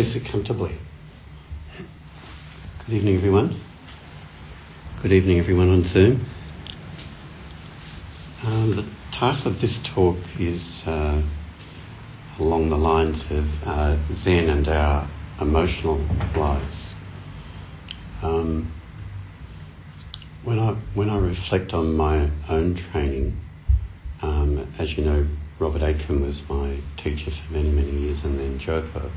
Please sit comfortably. Good evening, everyone. Good evening, everyone on Zoom. Um, the title of this talk is uh, along the lines of uh, Zen and our emotional lives. Um, when I when I reflect on my own training, um, as you know, Robert Aitken was my teacher for many many years, and then Joko,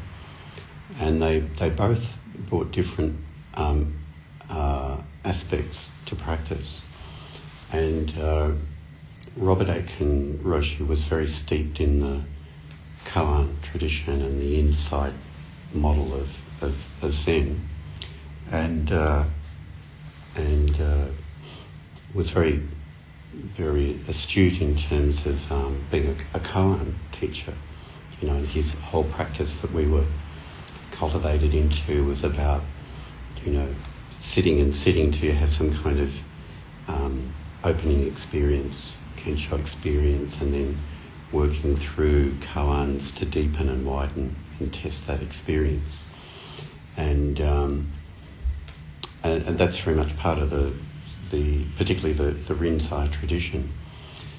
and they they both brought different um, uh, aspects to practice. And uh, Robert Aitken Roshi was very steeped in the koan tradition and the insight model of, of, of Zen, and uh, and uh, was very very astute in terms of um, being a, a koan teacher. You know, and his whole practice that we were cultivated into was about you know, sitting and sitting to have some kind of um, opening experience, Kensho experience, and then working through koans to deepen and widen and test that experience. And, um, and, and, that's very much part of the, the particularly the, the Rinzai tradition.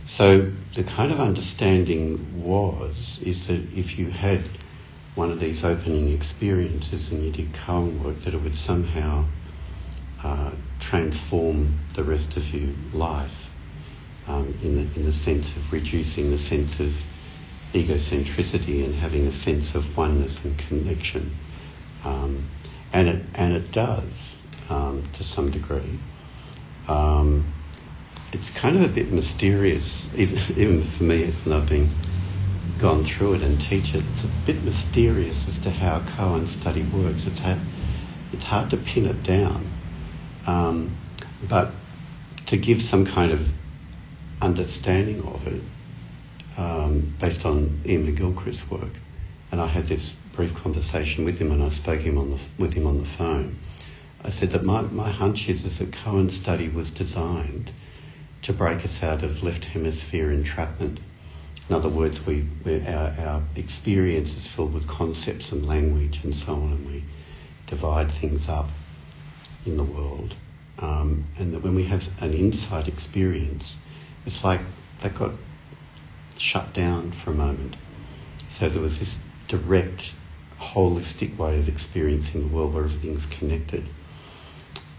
So the kind of understanding was is that if you had one of these opening experiences and you did koan work, that it would somehow uh, transform the rest of your life um, in, the, in the sense of reducing the sense of egocentricity and having a sense of oneness and connection. Um, and, it, and it does um, to some degree. Um, it's kind of a bit mysterious, even, even for me, and I've been gone through it and teach it, it's a bit mysterious as to how koan study works. It's hard, it's hard to pin it down. Um, but to give some kind of understanding of it um, based on Iain McGilchrist's work, and I had this brief conversation with him and I spoke him on the, with him on the phone. I said that my, my hunch is, is that koan study was designed to break us out of left hemisphere entrapment in other words, we, our, our experience is filled with concepts and language and so on, and we divide things up in the world. Um, and that when we have an insight experience, it's like that got shut down for a moment. So there was this direct, holistic way of experiencing the world where everything's connected.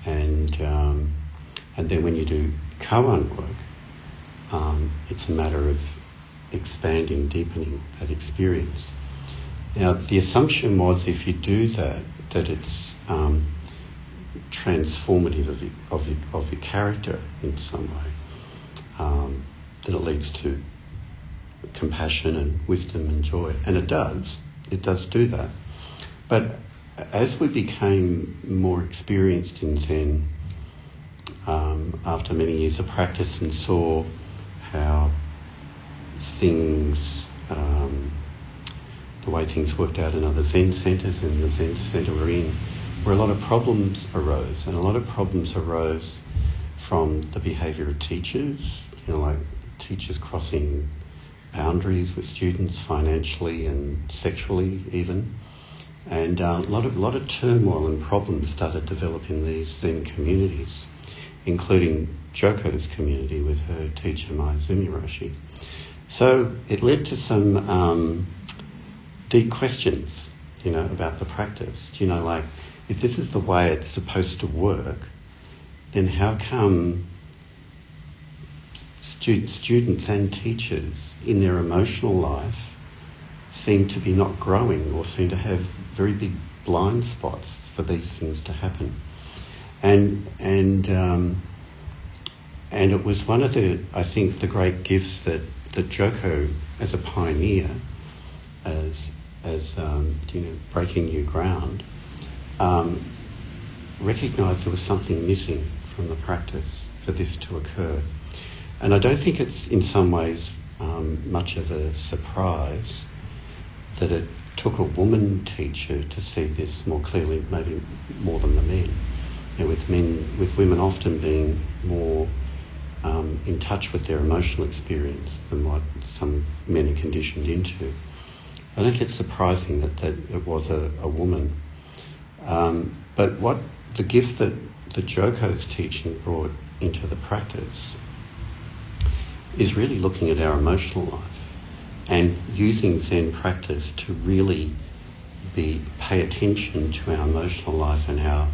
And um, and then when you do koan work, um, it's a matter of expanding, deepening that experience. Now, the assumption was if you do that, that it's um, transformative of your, of, your, of your character in some way, um, that it leads to compassion and wisdom and joy. And it does, it does do that. But as we became more experienced in Zen, um, after many years of practice and saw how things, um, the way things worked out in other Zen centres and the Zen centre we're in, where a lot of problems arose. And a lot of problems arose from the behaviour of teachers, you know, like teachers crossing boundaries with students financially and sexually even. And uh, a lot of, lot of turmoil and problems started developing in these Zen communities, including Joko's community with her teacher Maezumi Roshi. So it led to some um, deep questions, you know, about the practice. You know, like if this is the way it's supposed to work, then how come stu- students and teachers in their emotional life seem to be not growing or seem to have very big blind spots for these things to happen? And and um, and it was one of the I think the great gifts that that Joko, as a pioneer, as as um, you know, breaking new ground, um, recognised there was something missing from the practice for this to occur. And I don't think it's in some ways um, much of a surprise that it took a woman teacher to see this more clearly, maybe more than the men. You know, with men, with women often being more um, in touch with their emotional experience than what some men are conditioned into. I think it's surprising that, that it was a, a woman. Um, but what the gift that the Joko's teaching brought into the practice is really looking at our emotional life and using Zen practice to really be pay attention to our emotional life and our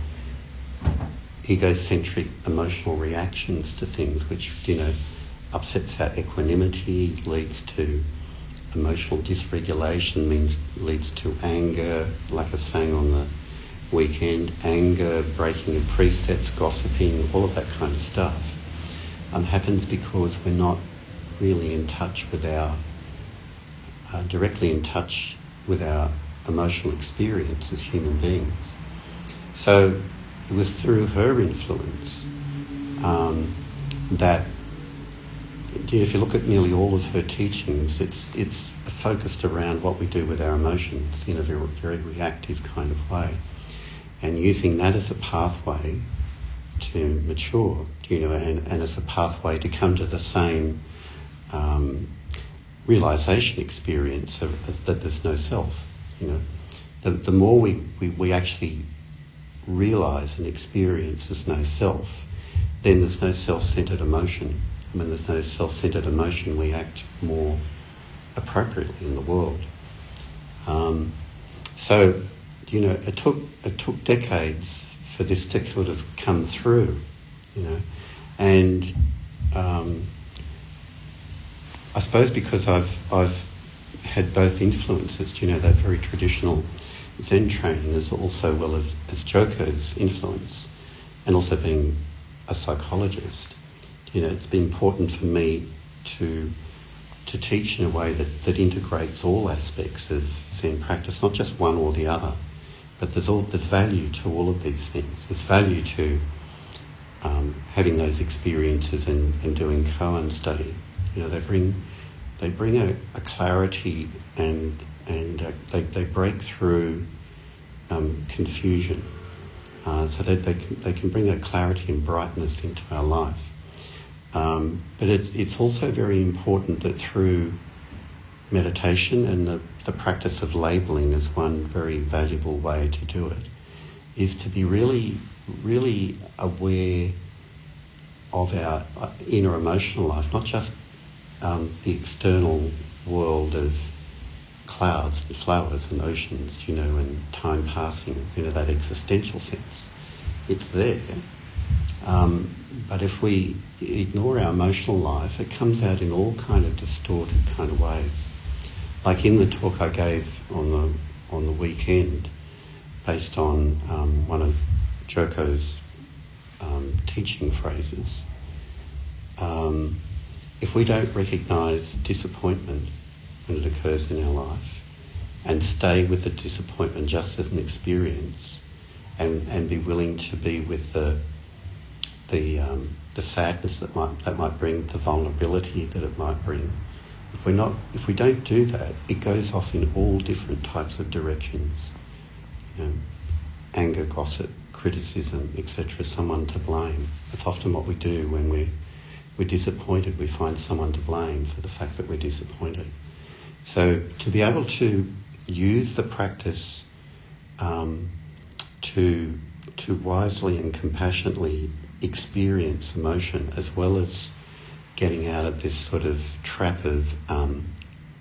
egocentric emotional reactions to things, which you know upsets our equanimity, leads to emotional dysregulation, means leads to anger, like I saying on the weekend, anger, breaking of precepts, gossiping, all of that kind of stuff, um, happens because we're not really in touch with our, uh, directly in touch with our emotional experience as human beings. So it was through her influence um, that if you look at nearly all of her teachings, it's it's focused around what we do with our emotions in a very, very reactive kind of way, and using that as a pathway to mature, you know, and, and as a pathway to come to the same um, realization experience of, of, that there's no self, you know. The, the more we, we, we actually realize and experience there's no self, then there's no self-centered emotion. When there's no self-centered emotion, we act more appropriately in the world. Um, so, you know, it took it took decades for this to sort of come through, you know, and um, I suppose because I've I've had both influences, you know, that very traditional Zen training is also well as, as Joko's influence, and also being a psychologist. You know, it's been important for me to to teach in a way that, that integrates all aspects of Zen practice, not just one or the other, but there's all there's value to all of these things. There's value to um, having those experiences and, and doing koan study. You know, they bring they bring a, a clarity and and uh, they, they break through um, confusion. Uh, so that they, can, they can bring a clarity and brightness into our life. Um, but it, it's also very important that through meditation and the, the practice of labeling is one very valuable way to do it, is to be really, really aware of our uh, inner emotional life, not just um, the external world of clouds and flowers and oceans, you know, and time passing, you know, that existential sense. It's there. Um, but if we ignore our emotional life, it comes out in all kind of distorted kind of ways. Like in the talk I gave on the on the weekend, based on um, one of Joko's um, teaching phrases. Um, if we don't recognise disappointment when it occurs in our life and stay with the disappointment just as an experience and, and be willing to be with the the um, the sadness that might that might bring, the vulnerability that it might bring. If we're not if we don't do that, it goes off in all different types of directions. You know, anger, gossip, criticism, etc. Someone to blame. That's often what we do when we we're disappointed. We find someone to blame for the fact that we're disappointed. So to be able to use the practice um, to to wisely and compassionately experience emotion as well as getting out of this sort of trap of um,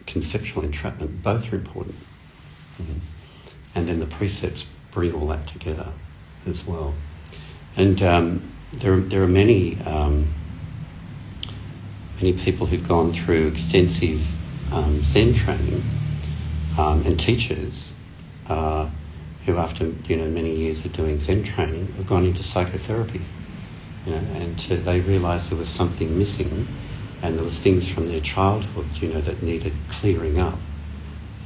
conceptual entrapment, both are important. Mm-hmm. And then the precepts bring all that together as well. And um, there, there are many, um, many people who've gone through extensive um, Zen training um, and teachers uh, who, after you know many years of doing Zen training, have gone into psychotherapy. You know, and to, they realised there was something missing, and there was things from their childhood, you know, that needed clearing up,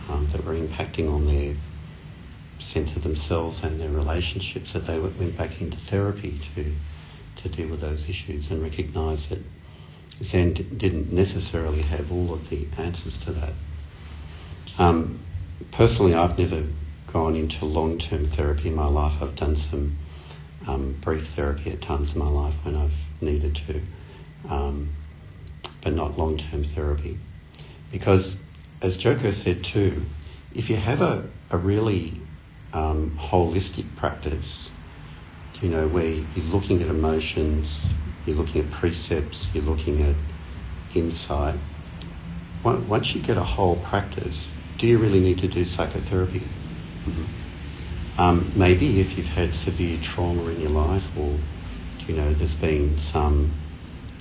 um, that were impacting on their sense of themselves and their relationships. That they went back into therapy to to deal with those issues and recognise that Zen didn't necessarily have all of the answers to that. Um, personally, I've never gone into long-term therapy in my life. I've done some um, brief therapy at times in my life when I've needed to, um, but not long-term therapy. Because, as Joko said too, if you have a, a really um, holistic practice, you know, where you're looking at emotions, you're looking at precepts, you're looking at insight, once you get a whole practice, do you really need to do psychotherapy? Mm-hmm. Um, maybe if you've had severe trauma in your life or, you know, there's been some,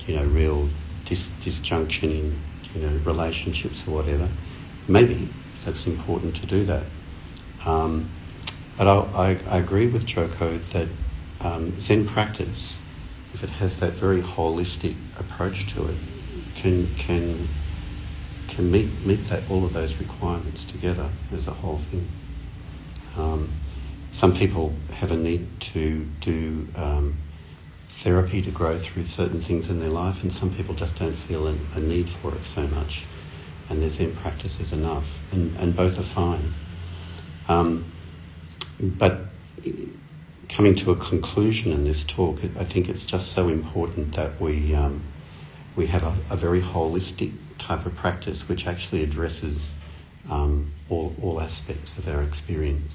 you know, real dis- disjunction in, you know, relationships or whatever, maybe that's important to do that. Um, but I, I, agree with Joko that um, Zen practice, if it has that very holistic approach to it, can can can meet meet that all of those requirements together as a whole thing. Um, some people have a need to do um, therapy to grow through certain things in their life, and some people just don't feel a, a need for it so much, and their Zen practice is enough, and, and both are fine. Um, but coming to a conclusion in this talk, I think it's just so important that we um, we have a, a, very holistic type of practice which actually addresses um, all, all aspects of our experience.